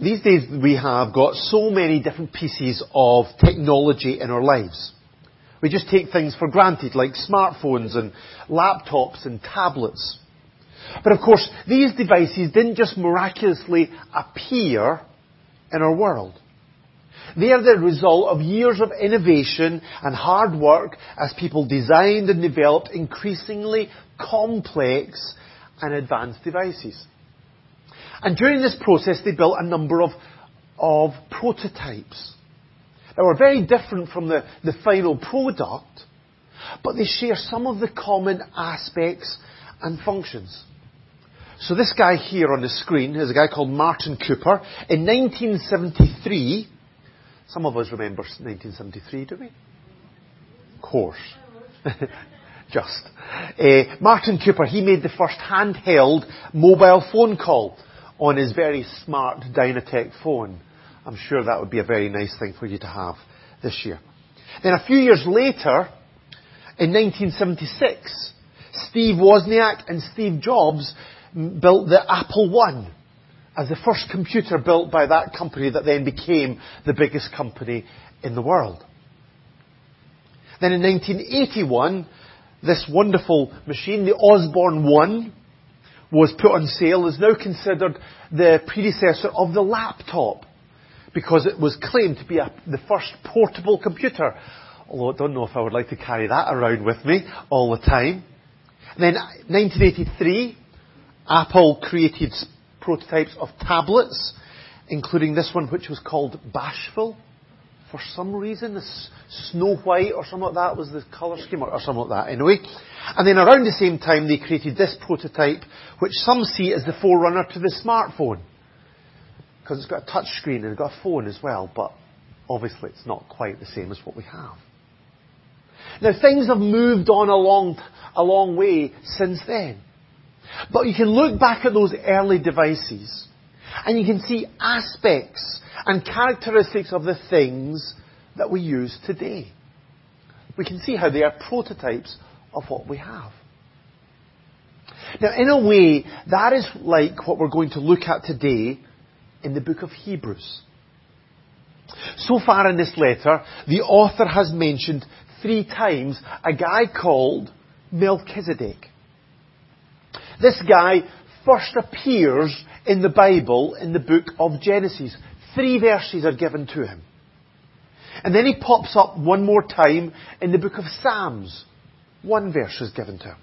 these days we have got so many different pieces of technology in our lives. We just take things for granted, like smartphones and laptops and tablets. But of course, these devices didn't just miraculously appear in our world. They are the result of years of innovation and hard work as people designed and developed increasingly complex and advanced devices. And during this process, they built a number of, of prototypes that were very different from the, the final product, but they share some of the common aspects and functions. So this guy here on the screen is a guy called Martin Cooper. In 1973, some of us remember 1973, do we? Of course. Just. Uh, Martin Cooper, he made the first handheld mobile phone call on his very smart DynaTAC phone. I'm sure that would be a very nice thing for you to have this year. Then a few years later, in 1976, Steve Wozniak and Steve Jobs built the Apple I as the first computer built by that company that then became the biggest company in the world. Then in 1981, this wonderful machine, the Osborne 1, was put on sale, is now considered the predecessor of the laptop because it was claimed to be a, the first portable computer. Although I don't know if I would like to carry that around with me all the time. And then 1983, Apple created prototypes of tablets, including this one which was called Bashful. For some reason, this Snow White or something like that was the colour scheme or, or something like that anyway. And then around the same time they created this prototype which some see as the forerunner to the smartphone. Because it's got a touch screen and it's got a phone as well, but obviously it's not quite the same as what we have. Now things have moved on a long, a long way since then. But you can look back at those early devices and you can see aspects and characteristics of the things that we use today. We can see how they are prototypes of what we have. Now, in a way, that is like what we're going to look at today in the book of Hebrews. So far in this letter, the author has mentioned three times a guy called Melchizedek. This guy first appears in the Bible in the book of Genesis. Three verses are given to him. And then he pops up one more time in the book of Psalms. One verse is given to him.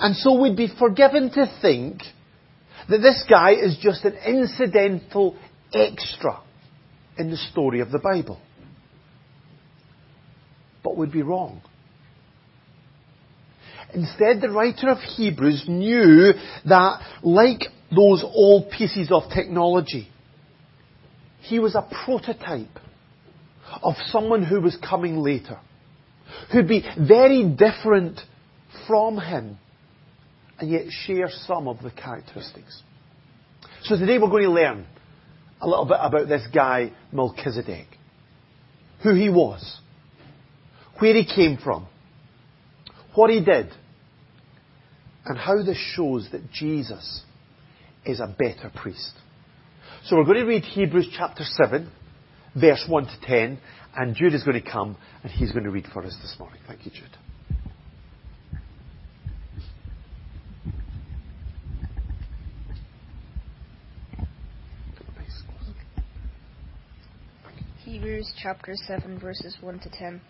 And so we'd be forgiven to think that this guy is just an incidental extra in the story of the Bible. But we'd be wrong. Instead, the writer of Hebrews knew that, like those old pieces of technology, he was a prototype of someone who was coming later, who'd be very different from him, and yet share some of the characteristics. So today we're going to learn a little bit about this guy, Melchizedek. Who he was, where he came from, what he did, and how this shows that Jesus is a better priest. So we're going to read Hebrews chapter 7, verse 1 to 10, and Jude is going to come and he's going to read for us this morning. Thank you, Jude. Hebrews chapter 7, verses 1 to 10.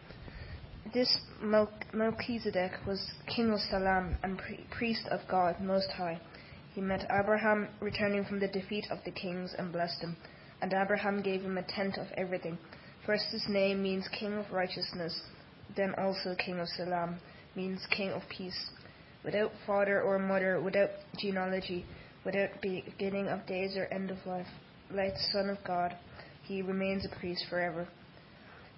This Melchizedek was king of Salem and priest of God Most High. He met Abraham returning from the defeat of the kings and blessed him. And Abraham gave him a tenth of everything. First, his name means king of righteousness. Then also king of Salem means king of peace. Without father or mother, without genealogy, without beginning of days or end of life, like Son of God, he remains a priest forever.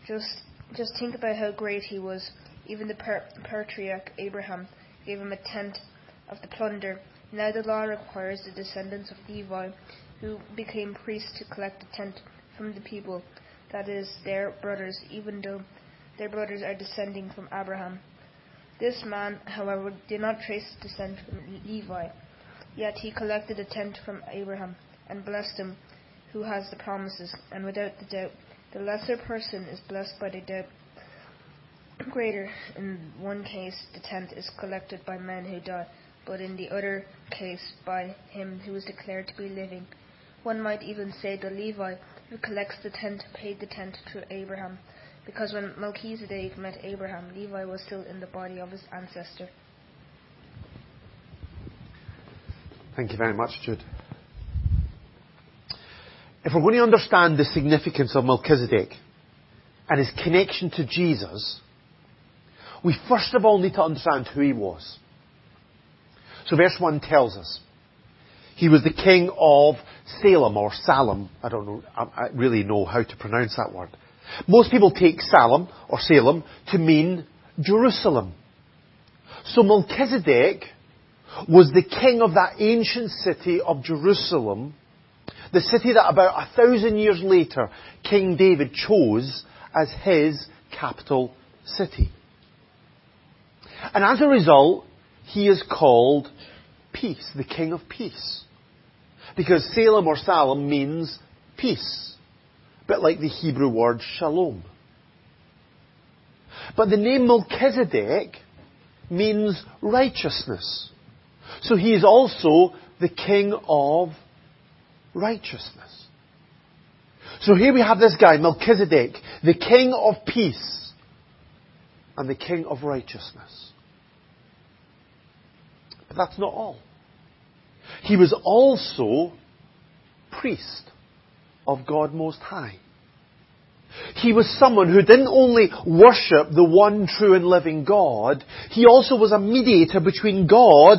Just just think about how great he was. Even the patriarch Abraham gave him a tenth of the plunder. Now the law requires the descendants of Levi, who became priests, to collect a tenth from the people, that is, their brothers, even though their brothers are descending from Abraham. This man, however, did not trace descent from Levi, yet he collected a tenth from Abraham and blessed him. who has the promises, and without the doubt, the lesser person is blessed by the doubt. Greater, in one case, the tenth is collected by men who die, but in the other case by him who is declared to be living. One might even say the Levi, who collects the tenth, paid the tenth to Abraham, because when Melchizedek met Abraham, Levi was still in the body of his ancestor. Thank you very much, Jude. If we're going to understand the significance of Melchizedek and his connection to Jesus, we first of all need to understand who he was. So verse 1 tells us he was the king of Salem or Salem. I don't know, I really know how to pronounce that word. Most people take Salem or Salem to mean Jerusalem. So Melchizedek was the king of that ancient city of Jerusalem, the city that about a thousand years later King David chose as his capital city. And as a result, he is called peace, the king of peace. Because Salem or Salem means peace, but like the Hebrew word shalom. But the name Melchizedek means righteousness. So he is also the king of righteousness. So here we have this guy, Melchizedek, the king of peace and the king of righteousness. But that's not all. He was also priest of God Most High. He was someone who didn't only worship the one true and living God, he also was a mediator between God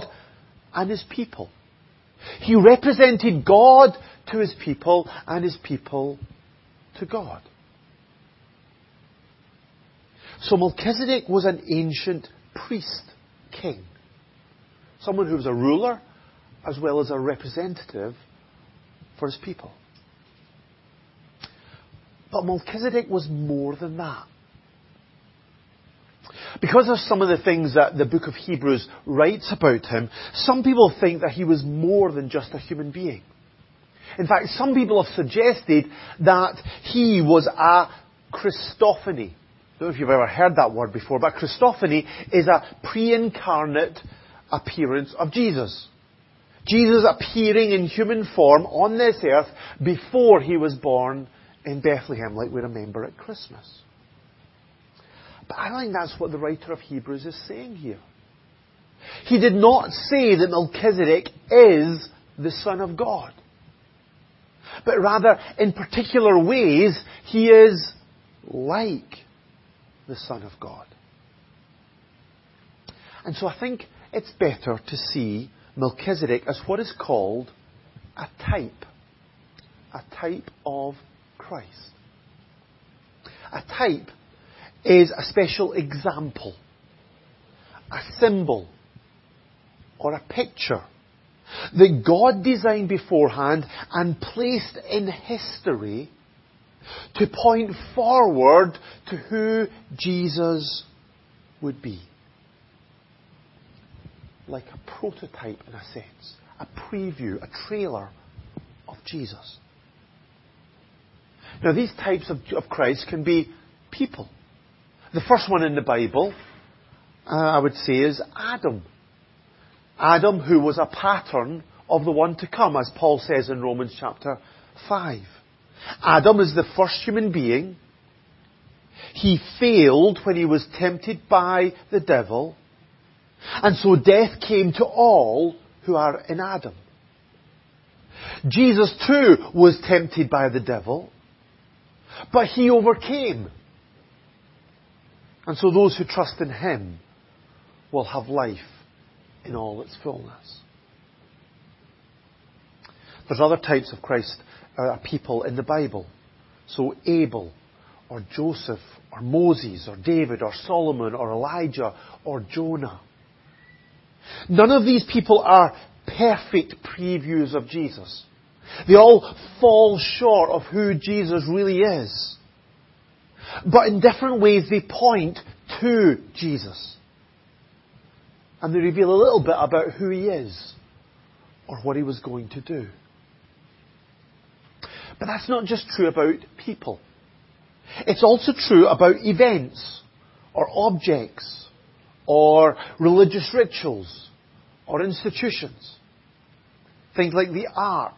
and his people. He represented God to his people and his people to God. So Melchizedek was an ancient priest king. Someone who was a ruler as well as a representative for his people. But Melchizedek was more than that. Because of some of the things that the book of Hebrews writes about him, some people think that he was more than just a human being. In fact, some people have suggested that he was a Christophany. I don't know if you've ever heard that word before, but Christophany is a pre-incarnate appearance of Jesus. Jesus appearing in human form on this earth before he was born in Bethlehem, like we remember at Christmas. But I think that's what the writer of Hebrews is saying here. He did not say that Melchizedek is the Son of God. But rather, in particular ways, he is like the Son of God. And so I think it's better to see Melchizedek as what is called a type. A type of Christ. A type is a special example, a symbol, or a picture that God designed beforehand and placed in history to point forward to who Jesus would be. Like a prototype in a sense, a preview, a trailer of Jesus. Now these types of, of Christ can be people. The first one in the Bible, uh, I would say, is Adam. Adam, who was a pattern of the one to come, as Paul says in Romans chapter 5. Adam is the first human being. He failed when he was tempted by the devil. And so death came to all who are in Adam. Jesus too was tempted by the devil, but he overcame. And so those who trust in Him will have life in all its fullness. There's other types of Christ uh, people in the Bible. So Abel, or Joseph, or Moses, or David, or Solomon, or Elijah, or Jonah. None of these people are perfect previews of Jesus. They all fall short of who Jesus really is. But in different ways they point to Jesus. And they reveal a little bit about who he is or what he was going to do. But that's not just true about people. It's also true about events or objects or religious rituals or institutions. Things like the ark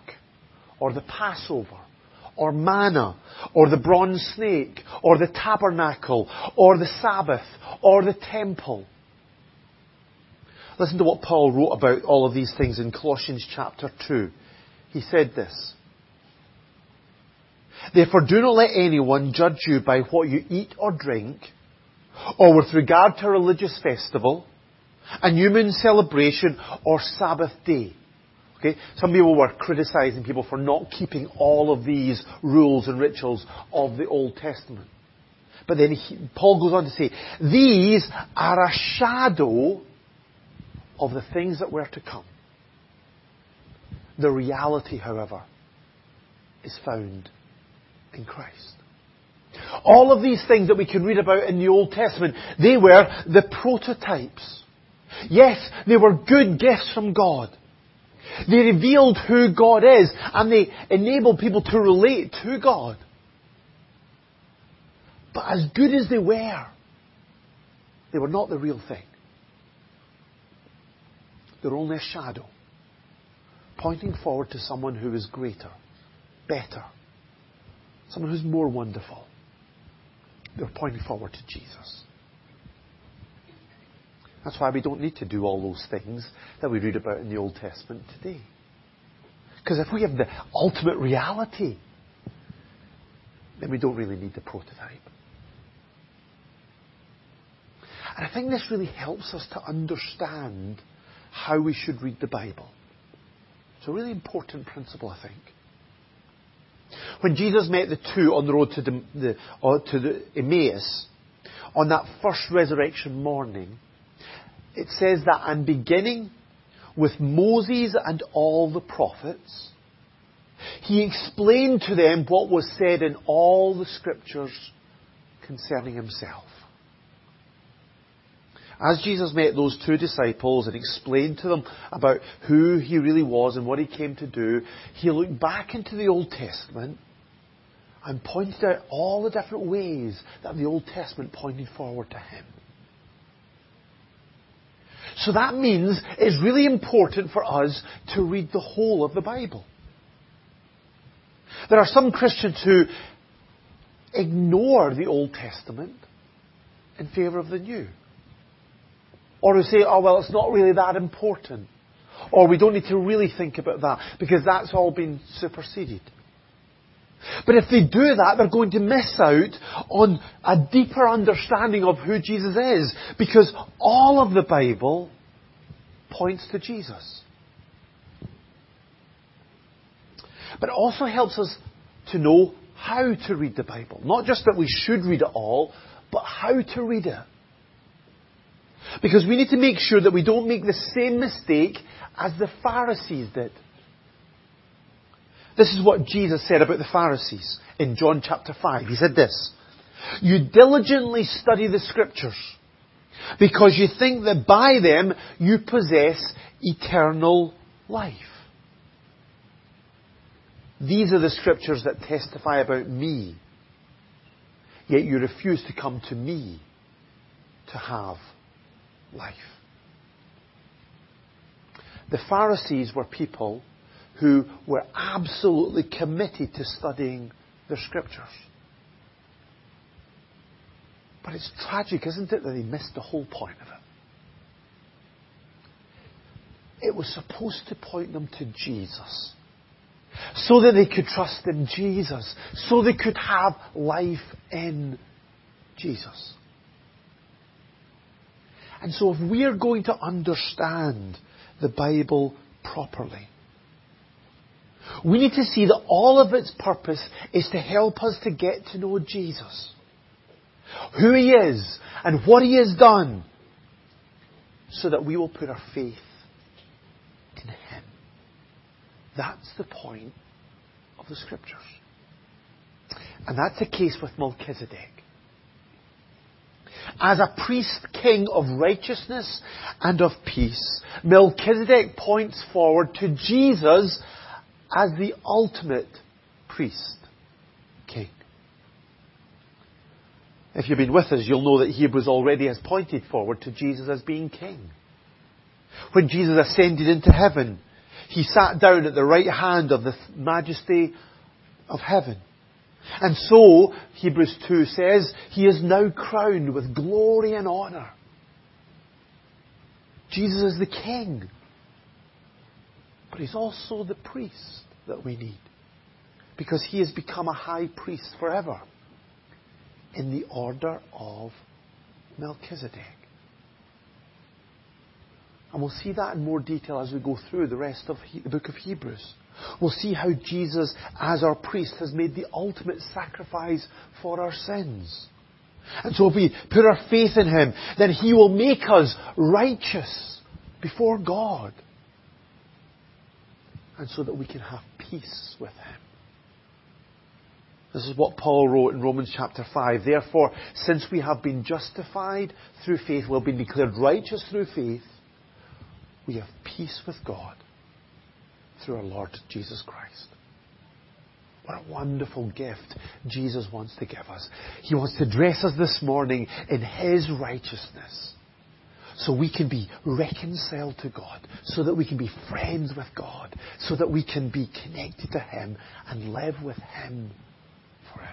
or the Passover or manna or the bronze snake or the tabernacle or the Sabbath or the temple. Listen to what Paul wrote about all of these things in Colossians chapter 2. He said this. Therefore do not let anyone judge you by what you eat or drink, or with regard to a religious festival, a new moon celebration, or Sabbath day. Okay? Some people were criticizing people for not keeping all of these rules and rituals of the Old Testament. But then he, Paul goes on to say, these are a shadow of the things that were to come. The reality, however, is found in Christ. All of these things that we can read about in the Old Testament, they were the prototypes. Yes, they were good gifts from God. They revealed who God is and they enabled people to relate to God. But as good as they were, they were not the real thing. They're only a shadow, pointing forward to someone who is greater, better, someone who's more wonderful. They're pointing forward to Jesus. That's why we don't need to do all those things that we read about in the Old Testament today. Because if we have the ultimate reality, then we don't really need the prototype. And I think this really helps us to understand how we should read the Bible. It's a really important principle, I think. When Jesus met the two on the road to the, the, uh, to the Emmaus, on that first resurrection morning, it says that, and beginning with Moses and all the prophets, he explained to them what was said in all the scriptures concerning himself. As Jesus met those two disciples and explained to them about who he really was and what he came to do, he looked back into the Old Testament and pointed out all the different ways that the Old Testament pointed forward to him. So that means it's really important for us to read the whole of the Bible. There are some Christians who ignore the Old Testament in favour of the New. Or who say, oh well, it's not really that important. Or we don't need to really think about that because that's all been superseded. But if they do that, they're going to miss out on a deeper understanding of who Jesus is. Because all of the Bible points to Jesus. But it also helps us to know how to read the Bible. Not just that we should read it all, but how to read it. Because we need to make sure that we don't make the same mistake as the Pharisees did. This is what Jesus said about the Pharisees in John chapter 5. He said this, You diligently study the scriptures because you think that by them you possess eternal life. These are the scriptures that testify about me. Yet you refuse to come to me to have life. The Pharisees were people who were absolutely committed to studying the scriptures. But it's tragic, isn't it, that they missed the whole point of it. It was supposed to point them to Jesus. So that they could trust in Jesus. So they could have life in Jesus. And so if we are going to understand the Bible properly, we need to see that all of its purpose is to help us to get to know Jesus. Who He is and what He has done so that we will put our faith in Him. That's the point of the Scriptures. And that's the case with Melchizedek as a priest king of righteousness and of peace. Melchizedek points forward to Jesus as the ultimate priest, king. If you've been with us, you'll know that Hebrews already has pointed forward to Jesus as being king. When Jesus ascended into heaven, he sat down at the right hand of the majesty of heaven. And so, Hebrews 2 says, he is now crowned with glory and honour. Jesus is the king. But he's also the priest that we need. Because he has become a high priest forever in the order of Melchizedek. And we'll see that in more detail as we go through the rest of the book of Hebrews. We'll see how Jesus, as our priest, has made the ultimate sacrifice for our sins. And so if we put our faith in Him, then He will make us righteous before God. And so that we can have peace with Him. This is what Paul wrote in Romans chapter 5. Therefore, since we have been justified through faith, we have been declared righteous through faith, we have peace with God through our Lord Jesus Christ. What a wonderful gift Jesus wants to give us. He wants to dress us this morning in His righteousness so we can be reconciled to God, so that we can be friends with God, so that we can be connected to Him and live with Him forever.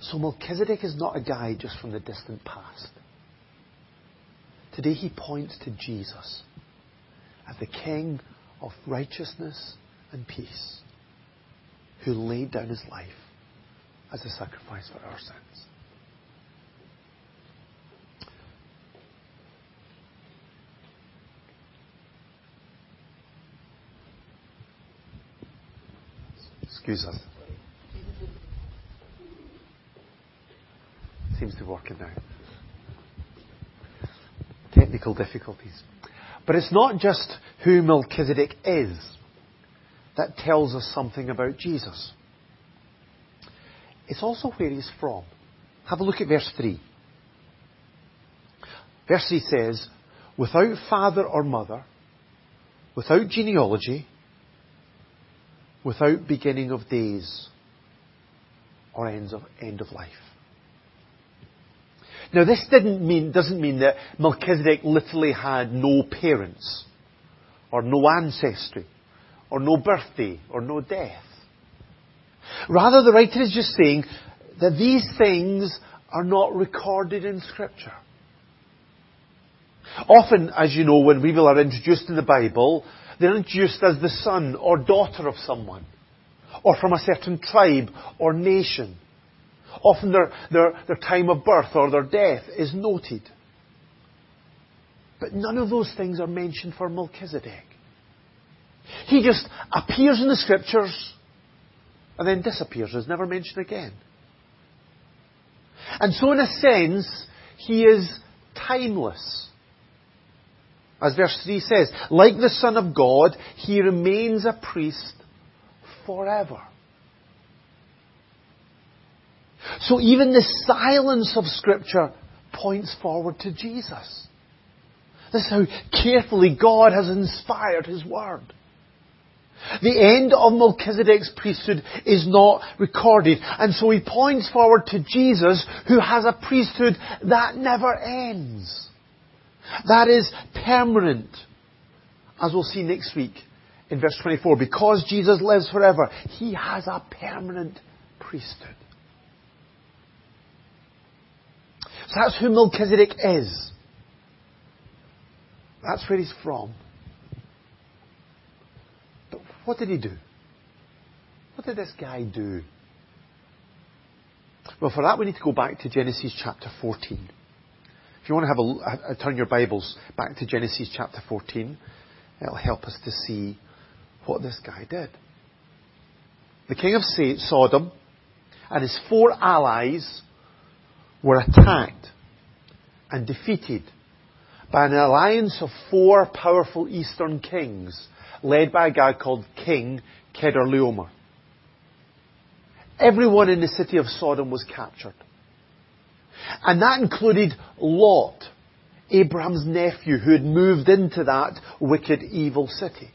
So Melchizedek is not a guy just from the distant past. Today he points to Jesus as the King of righteousness and peace who laid down his life as a sacrifice for our sins. Excuse us. Seems to be working now. Technical difficulties. But it's not just who Melchizedek is that tells us something about Jesus. It's also where he's from. Have a look at verse 3. Verse 3 says, Without father or mother, without genealogy, without beginning of days or ends of, end of life. Now, this didn't mean, doesn't mean that Melchizedek literally had no parents, or no ancestry, or no birthday, or no death. Rather, the writer is just saying that these things are not recorded in Scripture. Often, as you know, when people are introduced in the Bible, they're introduced as the son or daughter of someone, or from a certain tribe or nation. Often their, their, their time of birth or their death is noted. But none of those things are mentioned for Melchizedek. He just appears in the scriptures and then disappears, is never mentioned again. And so, in a sense, he is timeless. As verse 3 says, like the Son of God, he remains a priest forever. So even the silence of Scripture points forward to Jesus. This is how carefully God has inspired His Word. The end of Melchizedek's priesthood is not recorded, and so he points forward to Jesus who has a priesthood that never ends. That is permanent, as we'll see next week in verse 24. Because Jesus lives forever, he has a permanent priesthood. So that's who Melchizedek is. That's where he's from. But what did he do? What did this guy do? Well, for that we need to go back to Genesis chapter 14. If you want to have a, turn your Bibles back to Genesis chapter 14, it'll help us to see what this guy did. The king of Sodom and his four allies were attacked and defeated by an alliance of four powerful eastern kings led by a guy called King Chedorlaomer. Everyone in the city of Sodom was captured. And that included Lot, Abraham's nephew, who had moved into that wicked, evil city.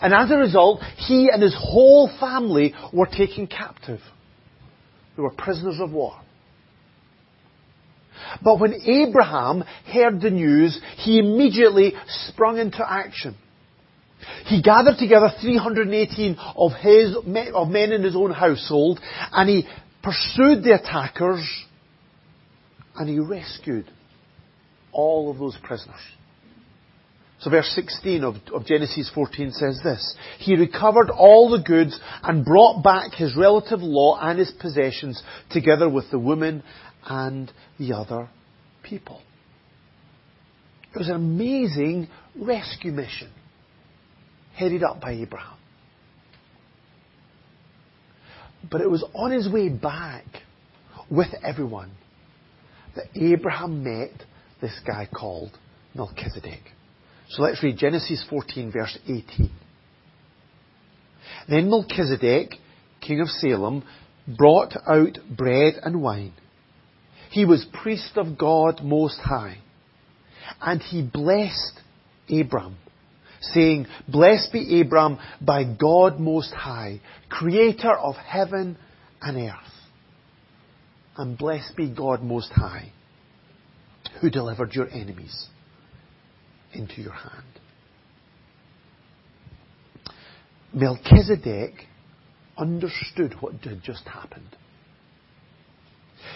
And as a result, he and his whole family were taken captive. They were prisoners of war. But when Abraham heard the news, he immediately sprung into action. He gathered together 318 of his, of men in his own household, and he pursued the attackers, and he rescued all of those prisoners. So verse 16 of, of, Genesis 14 says this. He recovered all the goods and brought back his relative Lot and his possessions together with the woman and the other people. It was an amazing rescue mission headed up by Abraham. But it was on his way back with everyone that Abraham met this guy called Melchizedek. So let's read Genesis 14 verse 18. Then Melchizedek, king of Salem, brought out bread and wine. He was priest of God Most High. And he blessed Abram, saying, Blessed be Abram by God Most High, creator of heaven and earth. And blessed be God Most High, who delivered your enemies into your hand. Melchizedek understood what had just happened.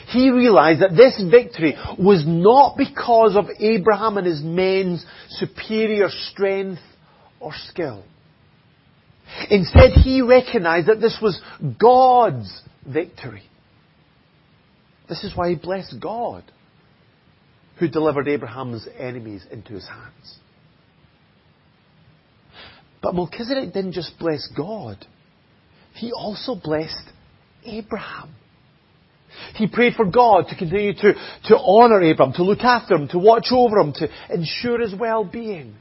He realized that this victory was not because of Abraham and his men's superior strength or skill. Instead, he recognized that this was God's victory. This is why he blessed God who delivered Abraham's enemies into his hands. But Melchizedek didn't just bless God, he also blessed Abraham. He prayed for God to continue to, to honour Abraham, to look after him, to watch over him, to ensure his well-being.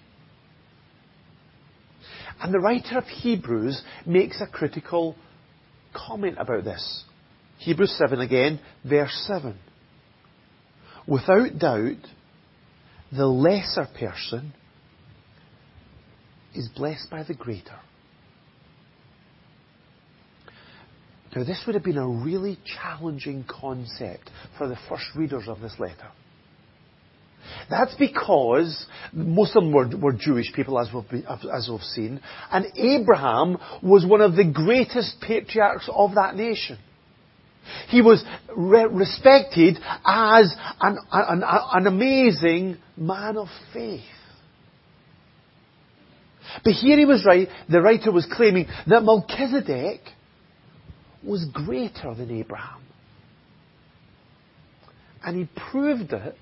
And the writer of Hebrews makes a critical comment about this. Hebrews 7 again, verse 7. Without doubt, the lesser person is blessed by the greater. Now, this would have been a really challenging concept for the first readers of this letter. That's because most of them were, were Jewish people, as we've, as we've seen, and Abraham was one of the greatest patriarchs of that nation. He was re- respected as an, an, an amazing man of faith. But here he was right, the writer was claiming that Melchizedek was greater than Abraham. And he proved it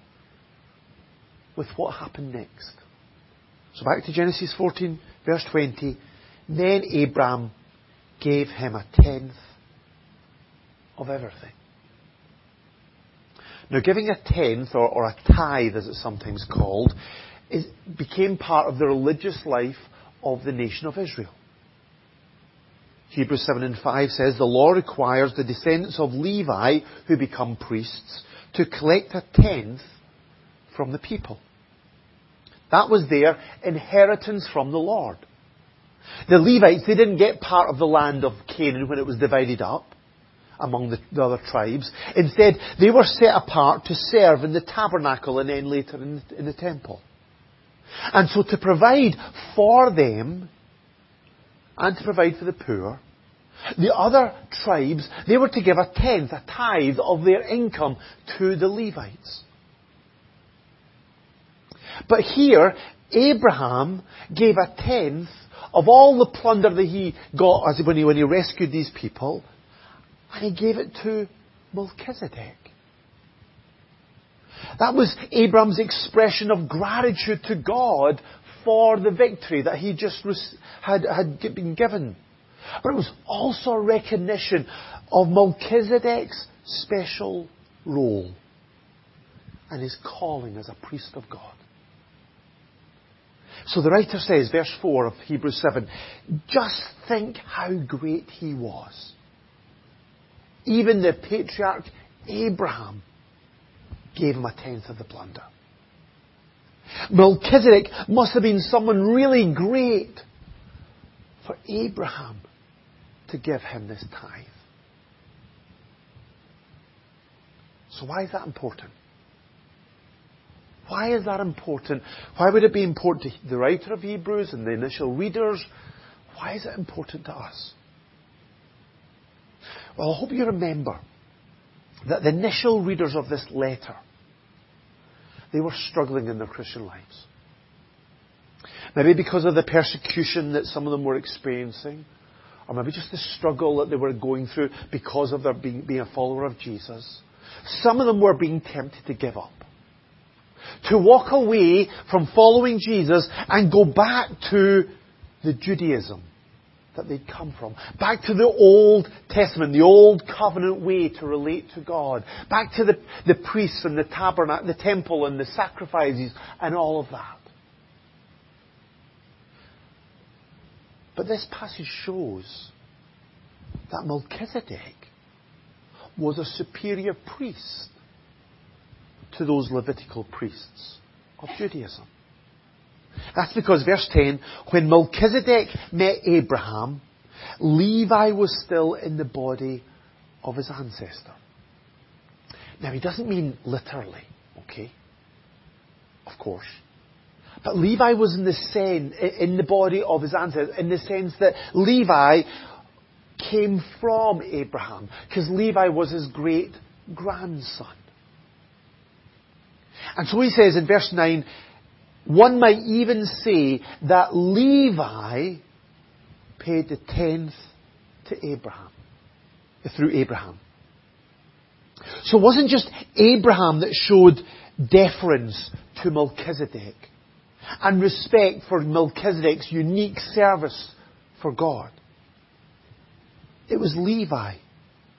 with what happened next. So back to Genesis 14, verse 20. Then Abraham gave him a tenth of everything. Now, giving a tenth, or, or a tithe as it's sometimes called, is, became part of the religious life of the nation of Israel. Hebrews 7 and 5 says, The law requires the descendants of Levi, who become priests, to collect a tenth from the people. That was their inheritance from the Lord. The Levites, they didn't get part of the land of Canaan when it was divided up among the, the, other tribes. Instead, they were set apart to serve in the tabernacle and then later in the, in the temple. And so to provide for them and to provide for the poor, the other tribes, they were to give a tenth, a tithe of their income to the Levites. But here, Abraham gave a tenth of all the plunder that he got as when he, when he rescued these people and he gave it to Melchizedek. That was Abram's expression of gratitude to God for the victory that he just had, had been given. But it was also a recognition of Melchizedek's special role and his calling as a priest of God. So the writer says, verse 4 of Hebrews 7, just think how great he was. Even the patriarch Abraham gave him a tenth of the plunder. Melchizedek must have been someone really great for Abraham to give him this tithe. So why is that important? Why is that important? Why would it be important to the writer of Hebrews and the initial readers? Why is it important to us? Well, I hope you remember that the initial readers of this letter, they were struggling in their Christian lives. Maybe because of the persecution that some of them were experiencing, or maybe just the struggle that they were going through because of their being, being a follower of Jesus. Some of them were being tempted to give up. To walk away from following Jesus and go back to the Judaism that they'd come from. Back to the Old Testament, the Old Covenant way to relate to God. Back to the, the priests and the tabernacle, the temple and the sacrifices and all of that. But this passage shows that Melchizedek was a superior priest to those Levitical priests of Judaism. That's because verse 10, when Melchizedek met Abraham, Levi was still in the body of his ancestor. Now he doesn't mean literally, okay? Of course. But Levi was in the sen, in the body of his ancestor, in the sense that Levi came from Abraham, because Levi was his great grandson. And so he says in verse 9, one might even say that Levi paid the tenth to Abraham, through Abraham. So it wasn't just Abraham that showed deference to Melchizedek and respect for Melchizedek's unique service for God. It was Levi,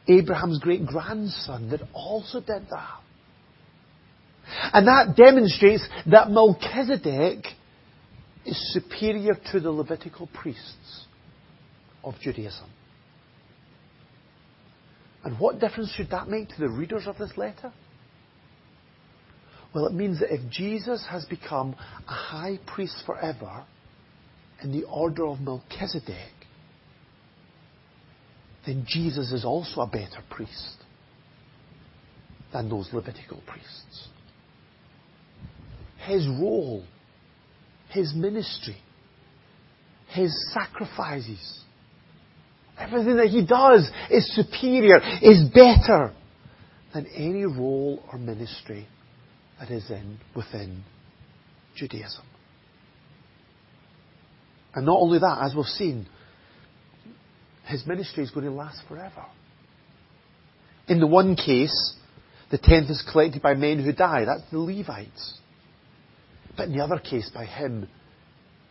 Abraham's great grandson, that also did that. And that demonstrates that Melchizedek is superior to the Levitical priests of Judaism. And what difference should that make to the readers of this letter? Well, it means that if Jesus has become a high priest forever in the order of Melchizedek, then Jesus is also a better priest than those Levitical priests his role, his ministry, his sacrifices. Everything that he does is superior, is better than any role or ministry that is in within Judaism. And not only that, as we've seen, his ministry is going to last forever. In the one case, the tenth is collected by men who die. That's the Levites. But in the other case, by him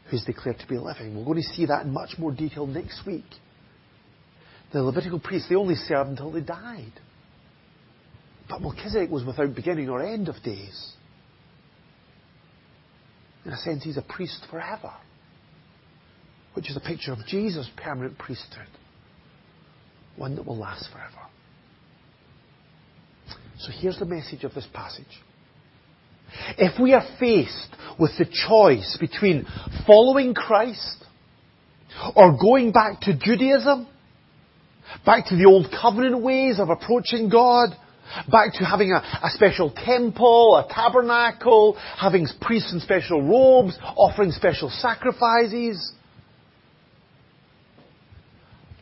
who's declared to be living. We're going to see that in much more detail next week. The Levitical priests, they only served until they died. But Melchizedek was without beginning or end of days. In a sense, he's a priest forever, which is a picture of Jesus' permanent priesthood, one that will last forever. So here's the message of this passage. If we are faced with the choice between following Christ or going back to Judaism, back to the old covenant ways of approaching God, back to having a, a, special temple, a tabernacle, having priests in special robes, offering special sacrifices.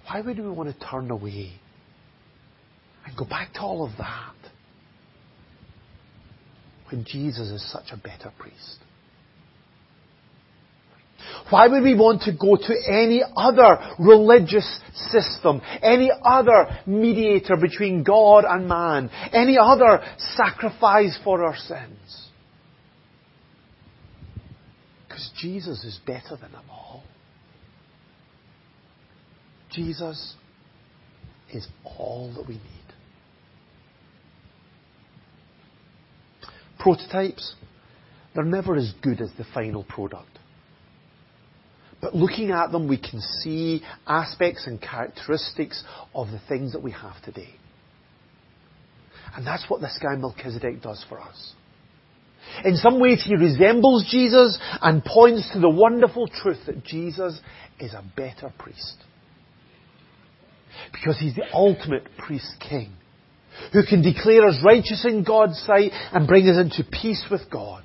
Why would we want to turn away and go back to all of that when Jesus is such a better priest? Why would we want to go to any other religious system, any other mediator between God and man, any other sacrifice for our sins? Because Jesus is better than them all. Jesus is all that we need. Prototypes, they're never as good as the final product. But looking at them, we can see aspects and characteristics of the things that we have today. And that's what this guy Melchizedek does for us. In some ways, he resembles Jesus and points to the wonderful truth that Jesus is a better priest. Because he's the ultimate priest king who can declare us righteous in God's sight and bring us into peace with God.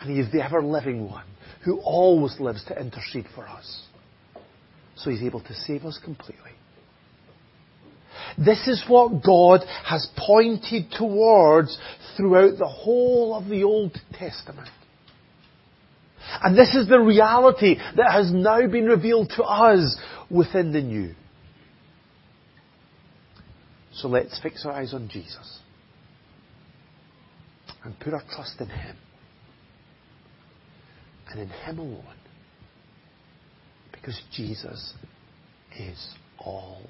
And he is the ever living one who always lives to intercede for us. So he's able to save us completely. This is what God has pointed towards throughout the whole of the Old Testament. And this is the reality that has now been revealed to us within the New. So let's fix our eyes on Jesus and put our trust in Him and in Him alone because Jesus is all